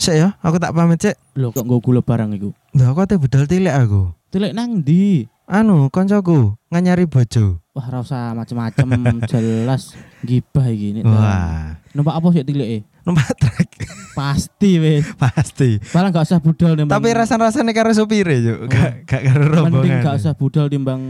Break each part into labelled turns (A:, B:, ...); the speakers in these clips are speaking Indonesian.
A: Sik ya, aku tak pamit cek.
B: Lho kok nggo gula barang iku.
A: Lah aku ate budal tilik aku.
B: Tilek nang ndi?
A: Anu, koncoku nganyari bojo.
B: Wah, ora usah macem-macem jelas gibah iki. Nek
A: Wah,
B: Numpak apa sih tileke?
A: numpak truk
B: Pasti wis.
A: pasti.
B: Malah gak usah budal timbang.
A: Tapi rasa-rasane karo supire yo, gak gak karo rombongan.
B: mending gak usah budal timbang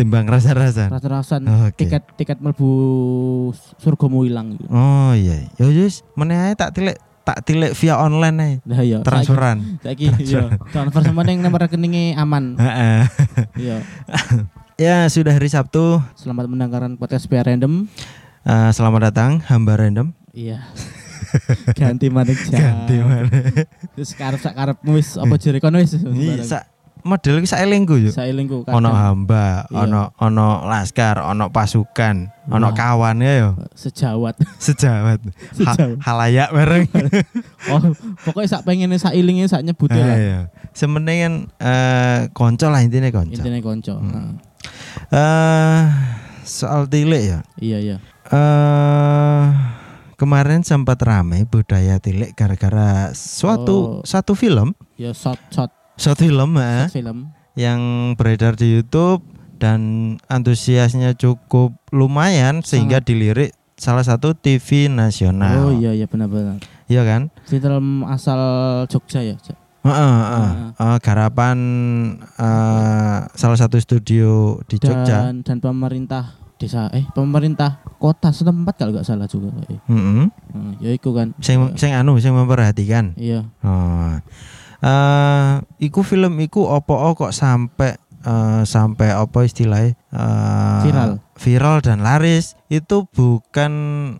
A: timbang rasa-rasa.
B: rasa-rasan
A: Oke.
B: tiket tiket melbu surgamu ilang.
A: Oh iya, yo wis meneh ae tak tilik tak tilik via online ae.
B: Nah iya.
A: Transferan.
B: Saiki iya. Transfer nomor rekeningnya aman.
A: Heeh.
B: Iya.
A: ya, sudah hari Sabtu.
B: Selamat mendengarkan podcast PR Random.
A: Eh, selamat datang hamba random.
B: Iya. Ganti maneh
A: Ganti mana?
B: Terus karep sak karepmu wis apa jere kono wis.
A: Iya, sak model iki saelingku yo.
B: Sailingku
A: Ono hamba,
B: Iya.
A: ono ono laskar, ono pasukan, ono
B: Wah.
A: kawan ya yo.
B: sejawat.
A: Sejawat. Ha- halayak bareng.
B: Oh, pokoknya sak pengen sak ilinge sak nyebute
A: Ah,
B: lah.
A: iya. Sementing kan eh konco lah intinya konco.
B: Intine konco.
A: Hmm.
B: Nah,
A: Eh soal tilik ya.
B: Iya iya.
A: eh kemarin sempat ramai budaya tilik gara-gara suatu
B: Oh.
A: satu film,
B: Ya short short,
A: film eh,
B: short film.
A: yang beredar di YouTube dan antusiasnya cukup lumayan sehingga dilirik salah satu TV nasional.
B: Oh iya iya benar-benar.
A: Iya kan?
B: Film asal Jogja ya. Ja-
A: Heeh, heeh. Eh, garapan eh, salah satu studio di Jogja.
B: Dan dan pemerintah desa eh pemerintah kota setempat kalau nggak salah juga. Eh,
A: Heeh.
B: hmm, ya iku kan.
A: Sing sing anu sing memperhatikan.
B: Iya.
A: Oh. Eh, iku film iku opo kok sampai eh, sampai apa istilahnya eh,
B: Viral.
A: Viral dan laris itu bukan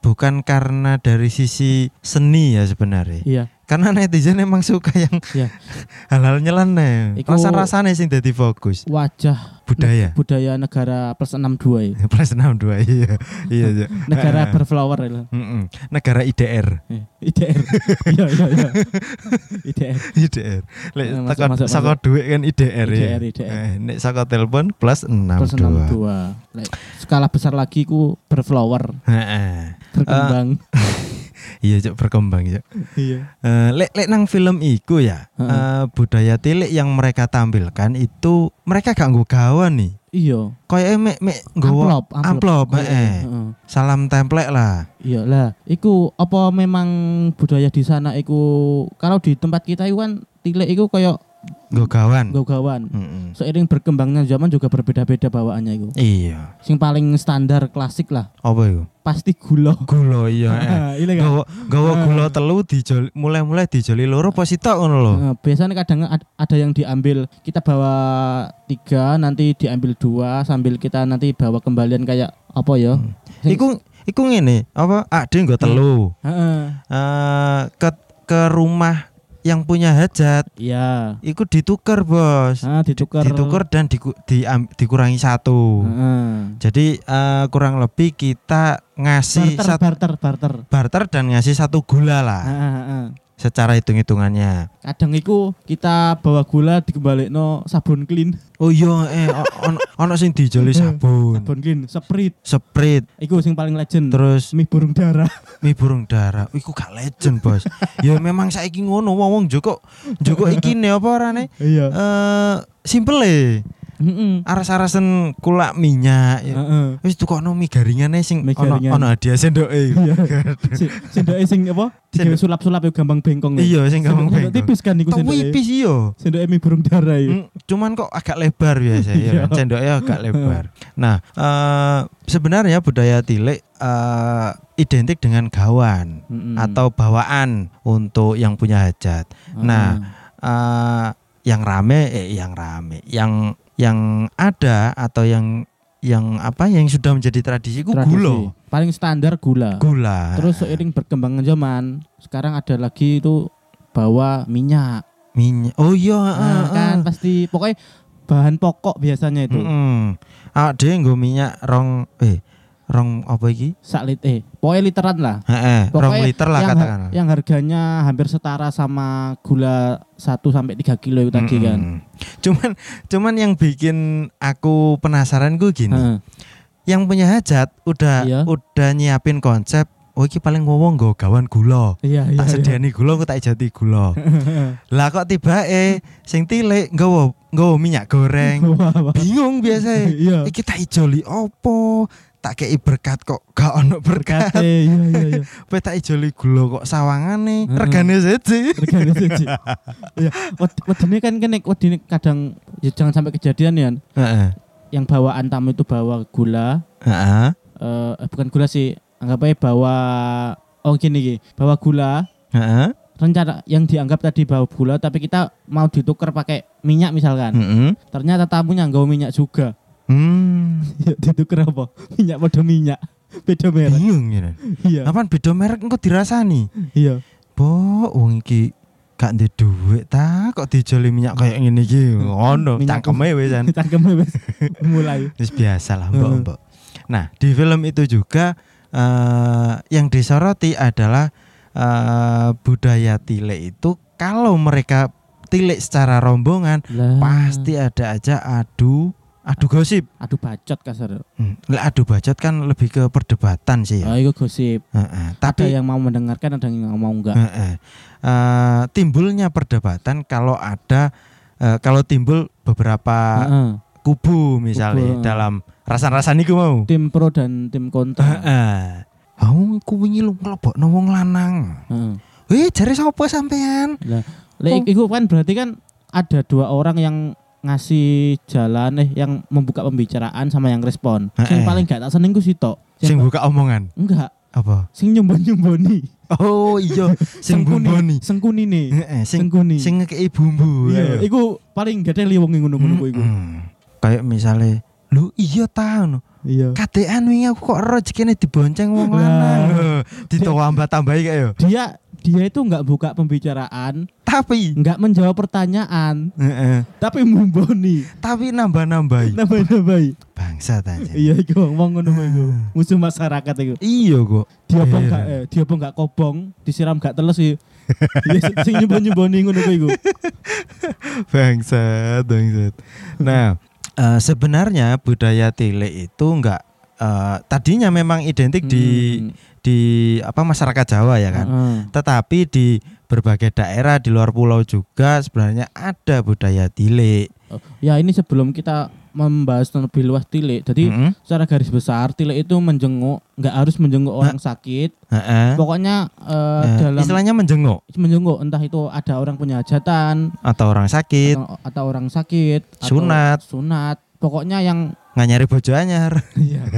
A: bukan karena dari sisi seni ya sebenarnya
B: Iya.
A: karena netizen emang suka yang
B: Iya.
A: hal-hal nyeleneh
B: Iku-
A: rasa rasanya sing jadi fokus
B: Wajah
A: budaya
B: budaya negara plus 62 ya.
A: plus 62 iya iya iya.
B: Negara berflower ya.
A: Mm-mm. negara IDR
B: IDR. Iya iya iya. IDR.
A: IDR lek saka saka kan IDR, ya
B: IDR, IDR.
A: Eh, nek saka telepon plus 62
B: Plus 62. Lek, skala besar lagi ku berflower,
A: Heeh.
B: berkembang.
A: iya cok berkembang cok
B: Iya.
A: Eh, lek lek nang film iku ya eh, budaya tilik yang mereka tampilkan itu mereka gak nggo gawan nih
B: Iya.
A: kayak mek mek nggawa
B: Amplop,
A: amplop,
B: Kayak,
A: heeh.
B: heeh.
A: salam template lah
B: Iya lah. Iku apa memang budaya di sana iku kalau di tempat kita itu kan tilik iku kayak
A: nggo gawan
B: gawan.
A: Mm-mm.
B: Seiring berkembangnya zaman juga berbeda-beda bawaannya iku.
A: iya
B: Sing paling standar klasik lah
A: apa itu
B: pasti gula.
A: gula iya eh.
B: Ini kan.
A: gawa gawa
B: Ah.
A: gula telu dijol mulai-mulai dijoli loro apa sitok ngono lho
B: Nah, biasanya kadang ad- ada yang diambil kita bawa tiga nanti diambil dua sambil kita nanti bawa kembalian kayak apa ya? Sing-
A: iku iku ngene apa ade nggo telu
B: Heeh.
A: eh ke ke rumah yang punya hajat
B: Iya.
A: iku ditukar bos
B: Ah, ditukar.
A: ditukar dan diku- diam- dikurangi satu
B: Heeh.
A: jadi eh, kurang lebih kita ngasih
B: barter,
A: satu
B: barter, barter.
A: barter dan ngasih satu gula lah
B: heeh.
A: Secara hitung hitungannya
B: Kadang iku kita bawa gula dikembalekno sabun clean,
A: oh iya eh ono ono sing dijoli sabun
B: sabun clean, sprit.
A: sprit
B: Iku sing paling legend.
A: terus
B: mie burung dara.
A: mie burung dara iku gak legend bos ya memang saiki ngono wong joko joko iki ne apa orane
B: Iya.
A: eh simple
B: Heeh.
A: aras-arasen kulak minyak ya.
B: Heeh.
A: wis tukokno mie garingane sing ono ono hadiah sendoke
B: Iya. Sendoke sing apa? Digawe
A: Sendok.
B: sulap-sulap ya gampang bengkong.
A: iya sing gampang bengkok
B: tipis kan iku sendoke.
A: wipis iya
B: Sendoke mie burung dara iku.
A: Mm, cuman kok agak lebar biasa ya
B: Iya.
A: kan sendoknya agak lebar nah eh, sebenarnya budaya tilik eh, identik dengan gawan atau bawaan untuk yang punya hajat nah, eh, yang rame eh yang rame yang yang ada atau yang yang apa yang sudah menjadi tradisi itu gula
B: Paling standar gula.
A: gula
B: Terus seiring berkembangnya zaman, sekarang ada lagi itu bawa minyak.
A: minyak oh iya
B: Nah,
A: ah,
B: kan
A: ah.
B: pasti pokoknya bahan pokok biasanya itu.
A: Mm-mm. Ah, dia nggo minyak rong eh rong apa iki?
B: Sak lit eh, pokoknya literan lah.
A: Heeh, rong
B: Pokoknya
A: liter lah
B: yang,
A: katakan.
B: yang harganya hampir setara sama gula 1 sampai 3 kilo itu tadi kan.
A: Cuman cuman yang bikin aku penasaran gue gini.
B: Heeh.
A: Yang punya hajat udah
B: Iya.
A: udah nyiapin konsep oh iki paling wong nggo gawan gula.
B: Iya iya.
A: Tak sediani gula aku tak ijati gula. Lah kok tiba eh sing tilik nggawa nggawa minyak goreng. Bingung biasa.
B: Iya.
A: Iki tak ijoli opo? Tak kei berkat kok gak ono berkat.
B: Berkate iya iya iya.
A: Pe tak ijoli gula kok sawangane
B: Heeh.
A: regane seje.
B: Regane siji. Iya. Wed- Wedine kan kene wedine kadang ya jangan sampai kejadian ya.
A: Heeh.
B: Yang bawaan tamu itu bawa gula,
A: Heeh.
B: eh eh, bukan gula sih, anggap aja bawa oh gini gini, bawa gula,
A: Heeh.
B: rencana yang dianggap tadi bawa gula tapi kita mau ditukar pakai minyak misalkan.
A: Heeh.
B: Ternyata tamunya nggak minyak juga.
A: Hmm.
B: Ya ditukar apa? Minyak pada minyak. Beda merek.
A: Bingung ya.
B: Iya.
A: Apaan beda merek engko dirasani?
B: Iya.
A: Po, wong iki gak ndek duit ta kok dijoli minyak kayak ngene iki. Ngono,
B: Minyak
A: cangkeme wis kan.
B: Cangkemnya wis mulai.
A: Wis biasa lah,
B: Heeh.
A: Mbok-mbok. Nah, di film itu juga eh, yang disoroti adalah eh, budaya tilik itu kalau mereka tilik secara rombongan
B: Lah.
A: pasti ada aja adu adu gosip.
B: Aduh bacot kasar.
A: Hmm. Adu bacot kan lebih ke perdebatan sih
B: Oh,
A: ya.
B: itu gosip.
A: Heeh.
B: Ada
A: Tapi
B: yang mau mendengarkan, ada yang mau enggak.
A: Heeh. Eh, timbulnya perdebatan kalau ada eh, kalau timbul beberapa
B: Heeh.
A: kubu misalnya
B: Kubu.
A: dalam rasan-rasan iku mau.
B: Tim pro dan tim kontra.
A: Heeh. Kamu iku wingi lu mlebokno wong lanang.
B: Heeh.
A: Weh, jare sapa sampean?
B: Lah, iku kan berarti kan ada dua orang yang ngasih jalan eh yang membuka pembicaraan sama yang respon. Sing
A: Heeh.
B: paling gak tak seneng ku sitok.
A: Sing
B: Sing
A: buka omongan.
B: enggak,
A: Apa?
B: sing nyombon-nyomboni.
A: Oh iya, sing bumboni.
B: Sengkuni nih.
A: Heeh, sing
B: Sengkuni.
A: sing ngekei bumbu.
B: Iya, iku paling gak ada wong ngono-ngono ku iku.
A: Mm-mm. Kayak misalnya, lu iya ta no.
B: Iya.
A: Kadean wingi aku kok rezekine dibonceng wong lanang. Ditambah tambahi kayak yo.
B: Dia dia itu nggak buka pembicaraan,
A: Tapi
B: nggak menjawab pertanyaan,
A: heeh,
B: tapi mumboni,
A: tapi nambah-nambahi.
B: nambah-nambahi.
A: Bangsat aja.
B: Iya, iku wong ngono iku. Musuh masyarakat iku.
A: Iya kok.
B: Diobong
A: Iya.
B: gak eh, diobong gak kobong, disiram gak teles sih. Iya, sing- sing nyembon-nyemboni ngono ku iku.
A: Bangsat, bangsat. Nah, eh, sebenarnya budaya tilik itu enggak eh, tadinya memang identik
B: Hmm.
A: di apa masyarakat Jawa ya kan.
B: Heeh.
A: Tetapi di berbagai daerah di luar pulau juga sebenarnya ada budaya tilik.
B: Oh, Ya ini sebelum kita membahas lebih luas tilik. Jadi
A: Mm-mm.
B: secara garis besar tilik itu menjenguk, nggak harus menjenguk orang sakit.
A: Heeh.
B: Pokoknya eh,
A: Eh,
B: dalam
A: istilahnya menjenguk
B: menjenguk entah itu ada orang punya hajatan
A: atau orang sakit,
B: atau, atau orang sakit, atau
A: Sunat.
B: sunat. Pokoknya yang
A: nggak nyari bojo anyar.
B: Iya.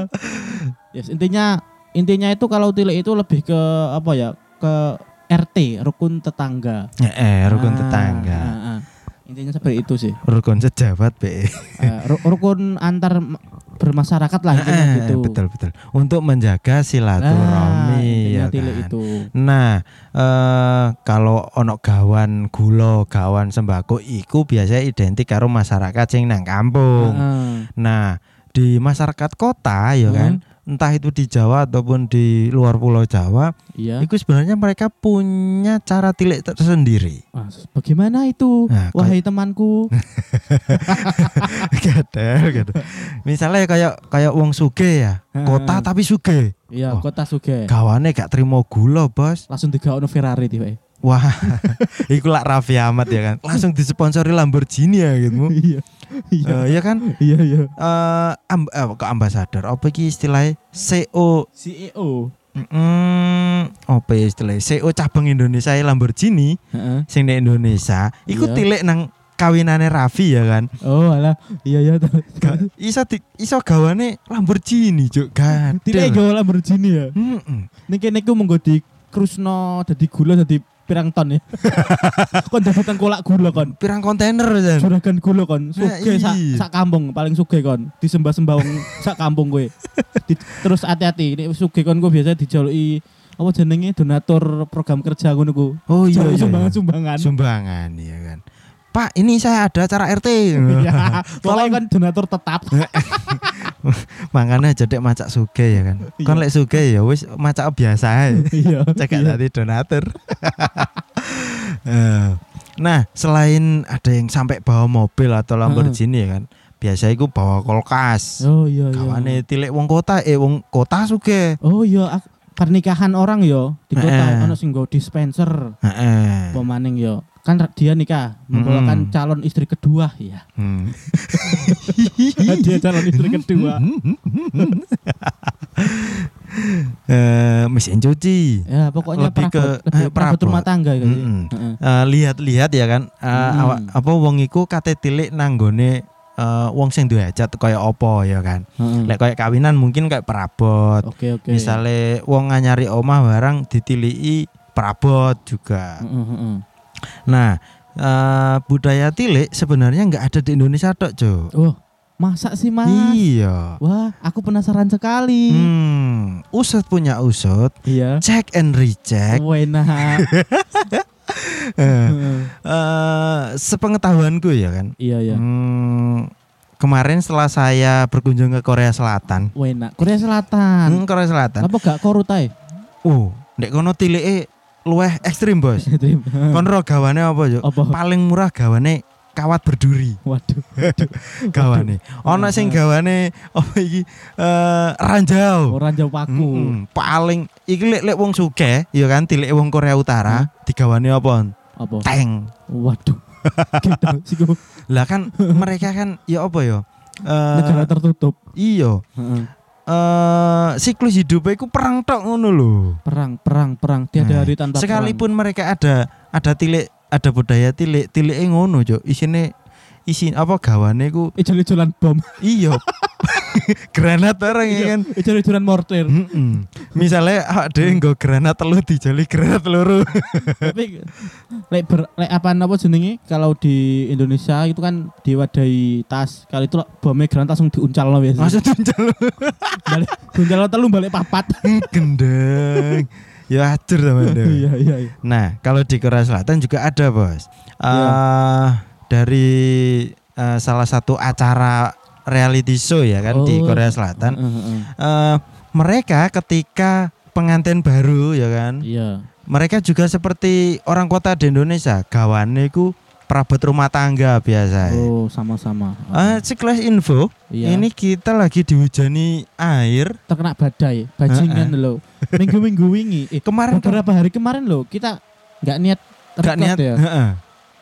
B: yes, intinya intinya itu kalau tilik itu lebih ke apa ya? Ke RT, rukun tetangga.
A: Eh, rukun
B: Ah,
A: tetangga,
B: ah, ah. Intinya seperti itu sih.
A: rukun sejabat be.
B: Eh, ru- rukun antar bermasyarakat lah intinya
A: Eh,
B: gitu.
A: Betul betul. Untuk menjaga silaturahmi
B: intinya
A: ya
B: tilik
A: kan?
B: itu.
A: Nah, eh kalau ono gawan gula, gawan sembako iku biasanya identik karo masyarakat sing nang kampung.
B: Heeh.
A: Nah, di masyarakat kota ya
B: Hmm.
A: kan, entah itu di Jawa ataupun di luar pulau Jawa,
B: Iya.
A: itu sebenarnya mereka punya cara tilik tersendiri.
B: Ah, bagaimana itu?
A: Nah,
B: Wahai temanku.
A: Gadel gitu. Misalnya kayak kayak wong suge ya, kota tapi suge.
B: Iya,
A: Oh.
B: kota Suge.
A: Gawane gak terima gula, Bos.
B: Langsung digaono Ferrari tiba.
A: Wah, iku lah Raffi Ahmad ya kan. Langsung disponsori Lamborghini ya gitu.
B: Iya. Iya.
A: Eh, ya kan?
B: Iya, iya.
A: Eh amb eh, kok ambasador apa iki istilahnya CEO
B: CEO.
A: mm, apa ya istilahnya CEO cabang Indonesia ya Lamborghini
B: Heeh.
A: sing di Indonesia iku
B: Iya.
A: tilik nang kawinane Raffi ya kan
B: Oh, alah. Iya, iya.
A: Ga- iso di, iso gawane Lamborghini juk kan
B: Tidak gawe Lamborghini ya.
A: Heeh.
B: Niki niku monggo di krusno dadi gula dadi pirang ton ya. kon dapetan kolak gula kon.
A: pirang kontainer kan
B: Juragan gula kon. Suge sak
A: iya.
B: sak kampung paling suge kon. Disembah-sembah wong sak kampung kowe. Di- terus hati-hati ini suge kon gue biasa dijaluki apa jenenge donatur program kerja ngono ku.
A: oh iya, iya, iya.
B: sumbangan-sumbangan.
A: sumbangan ya kan Pak ini saya ada acara RT
B: Iya, pokoknya kan donatur tetap.
A: Makanya jadi macak suge ya kan. Kon
B: Iya.
A: lek suge ya wis macak biasa.
B: Iya.
A: Cek
B: iya.
A: tadi donatur. Eh, nah, selain ada yang sampai bawa mobil atau Lamborghini ya kan. biasa iku bawa kulkas.
B: Oh iya iya.
A: Kawane tilik wong kota eh wong kota sugih.
B: Oh iya pernikahan orang yo di kota
A: Heeh.
B: ono sing dispenser
A: Heeh.
B: pemaning yo. Kan dia nikah membawakan calon istri kedua ya.
A: Hmm.
B: dia calon istri kedua.
A: Eh, mesin cuci.
B: Ya pokoknya
A: Lebih ke-
B: perabot, lebih
A: eh,
B: rumah tangga gitu. Heeh.
A: Eh, lihat-lihat ya kan eh,
B: Mm.
A: awak- apa wong iku kate tilik nanggone eh, wong sing duwe hajat kaya apa ya kan.
B: Heeh.
A: Lek kaya kawinan mungkin kayak perabot.
B: Oke oke.
A: Misale wong nganyari omah barang ditiliki perabot juga.
B: Heeh, heeh.
A: Nah, eh, budaya tilik sebenarnya nggak ada di Indonesia tok, Jo.
B: Oh, masa sih Mas?
A: Iya.
B: Wah, aku penasaran sekali.
A: Hmm, usut punya usut,
B: Iya.
A: check and recheck.
B: Wena.
A: Eh, eh, sepengetahuanku ya kan.
B: Iya ya.
A: Hmm, kemarin setelah saya berkunjung ke Korea Selatan,
B: Wena. Korea Selatan.
A: hmm, Korea Selatan.
B: Apa gak korutai?
A: Oh, nek kono tilike luweh ekstrim, Bos. Kon ro gawane apa, Jo?
B: Apa?
A: Paling murah gawane kawat berduri
B: Waduh.
A: gawane. Ana sing gawane apa iki eh ranjau.
B: Orang jauh paku.
A: Mm-mm. paling iki lek lek wong sugih ya kan tilike wong Korea Utara digawane apa?
B: Apa?
A: Tank.
B: Waduh. Gitu
A: Lah kan mereka kan ya apa ya? Eh,
B: negara tertutup.
A: iya.
B: Heeh.
A: Eh siklus hidupnya iku perang tok ngono lho.
B: Perang, perang, perang. Tiada
A: Nah,
B: hari tanpa
A: Sekalipun mereka ada ada tilik ada budaya tilik tilike ngono, Cuk. Isine isi apa gawane ku
B: perang. Ijol-ijolan bom.
A: iya. granat orang ya kan.
B: Ijol-ijolan mortir.
A: Misalnya awak dhewe nggo granat telu dijali granat loro.
B: Tapi lek ber, lek apa apa jenenge kalau di Indonesia itu kan diwadahi tas. Kali itu bomnya granat langsung diuncal loh biasa.
A: Maksud tunjal
B: balik diuncal telu balik papat.
A: gendeng. Ya hancur teman
B: Iya iya iya.
A: Nah, kalau di Korea Selatan juga ada, Bos. Eh
B: Iya.
A: dari eh, salah satu acara reality show ya kan di
B: Oh.
A: Korea Selatan. Eh mereka ketika pengantin baru ya kan,
B: Iya.
A: mereka juga seperti orang kota di Indonesia, gawane ku perabot rumah tangga biasa.
B: Oh, sama-sama.
A: Eh, sekelas info,
B: Iya.
A: ini kita lagi dihujani air.
B: terkena badai, bajingan loh. Minggu-minggu wingi, eh,
A: Kemarin kan
B: beberapa hari kemarin loh, kita nggak niat
A: gak niat,
B: ya.
A: heeh.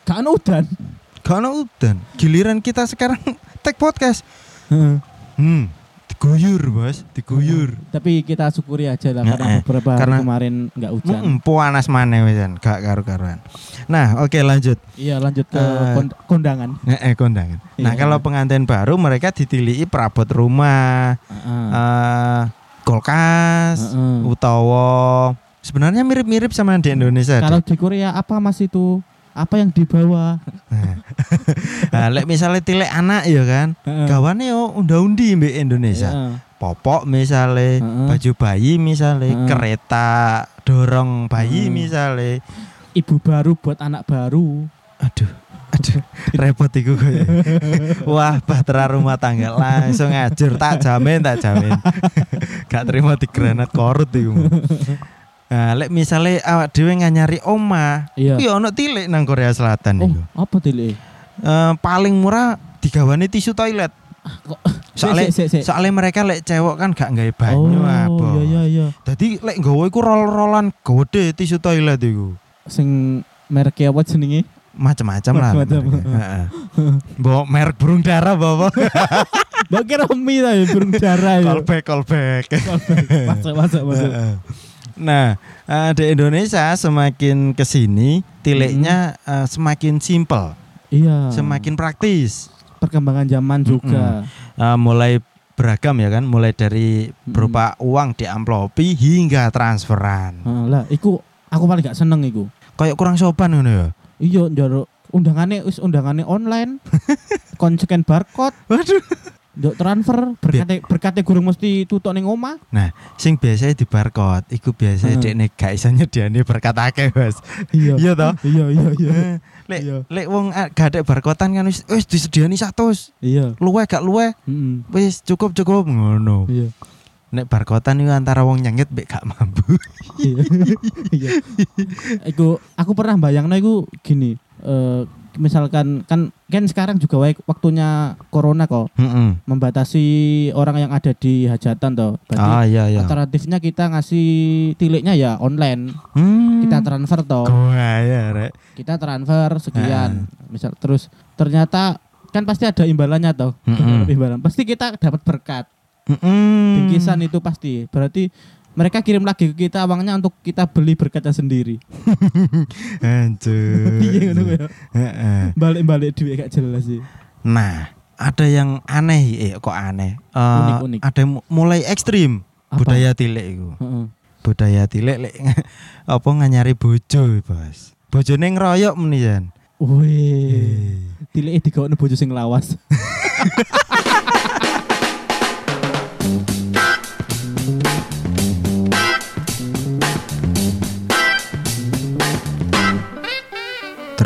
B: Gak ada udan.
A: Gak ada udan. Giliran kita sekarang tag podcast. Hmm, diguyur, Bos, diguyur.
B: Tapi kita syukuri aja lah karena
A: Heeh.
B: beberapa hari
A: Karena-
B: kemarin nggak hujan.
A: Hmm, panas maneh wisan, gak karu-karuan. Nah, oke lanjut.
B: Iya lanjut ke
A: Eh,
B: kon- kondangan.
A: Eh, kondangan. Nah,
B: Iya.
A: kalau pengantin baru mereka ditiliki perabot rumah,
B: Heeh.
A: eh kulkas,
B: Heeh.
A: utawa sebenarnya mirip-mirip sama di Indonesia.
B: Kalau di Korea apa mas itu? Apa yang dibawa?
A: Nah, lek misalnya tilek anak ya kan, gawane yo unda-undi mbek Indonesia.
B: Heeh.
A: Popok misalnya, baju bayi misalnya, kereta dorong bayi misalnya.
B: Ibu baru buat anak baru.
A: Aduh, aduh, repot iku koyo. Wah, bahtera rumah tangga langsung ngajur, tak jamin, tak jamin. Gak terima di granat korut iku. Nah, lek misale awak dhewe nganyari oma,
B: Iya.
A: kuwi ono tilik nang Korea Selatan
B: Oh,
A: iku.
B: apa tile?
A: Eh, paling murah digawane tisu toilet.
B: Kok
A: Soalnya
B: sik, sik.
A: soalnya mereka lek cewek kan gak nggawe banyu apa.
B: Oh, iya iya iya.
A: Dadi lek nggawa iku rol-rolan gede tisu toilet iku.
B: Sing mereknya apa jenenge?
A: Macam-macam lah. Heeh. Bawa merek burung dara bawa.
B: Mbak kira mie ta ya burung darah ya.
A: callback callback.
B: Masuk masuk masuk.
A: Nah, eh, di Indonesia semakin ke sini tiliknya eh, semakin simpel,
B: Iya.
A: semakin praktis.
B: perkembangan zaman juga.
A: Eh, mulai beragam ya kan, mulai dari berupa uang diamplopi hingga transferan.
B: Heeh, lah iku aku paling gak seneng iku.
A: Kayak kurang sopan ngono ya.
B: Iya njaluk undangannya wis undangannya online. kon scan barcode,
A: Waduh.
B: Njuk transfer berkate berkate gurung mesti tutuk ning omah.
A: Sing biasanya di barcode, iku biasanya
B: Heeh.
A: dekne gak iso nyediani berkat akeh, Bos.
B: Iya.
A: Iya toh?
B: Iya iya iya.
A: Eh, Lek
B: Iya.
A: lek wong ah, gak ada barkotan kan wis wis disediani 100.
B: Iya.
A: Luwe gak luwe,
B: Heeh.
A: wis cukup cukup ngono.
B: Iya.
A: Nek barkotan itu antara wong nyengit mbek gak mampu.
B: Iya. Iya. Iku aku pernah bayangno iku gini, eh misalkan kan kan sekarang juga waktunya corona kok
A: Mm-mm.
B: membatasi orang yang ada di hajatan toh. Berarti
A: Ah iya iya.
B: alternatifnya kita ngasih tiliknya ya online.
A: Hmm.
B: Kita transfer toh.
A: Wah ya rek.
B: Kita transfer sekian. Misal terus ternyata kan pasti ada imbalannya toh.
A: Mm-mm.
B: Imbalan. Pasti kita dapat berkat.
A: Mm-mm.
B: Bingkisan itu pasti. Berarti mereka kirim lagi ke kita uangnya untuk kita beli berkatnya sendiri.
A: Hancur.
B: Iya ngono ya. Balik-balik duit gak jelas sih.
A: Nah, ada yang aneh eh kok aneh. Eh,
B: Unik-unik.
A: Ada yang mu- mulai ekstrim
B: Apa?
A: budaya tilik itu.
B: Heeh.
A: Budaya tilik lek apa nganyari bojo, Bos. Bojone ngeroyok menian.
B: Wih. Tilik digawe bojo sing lawas.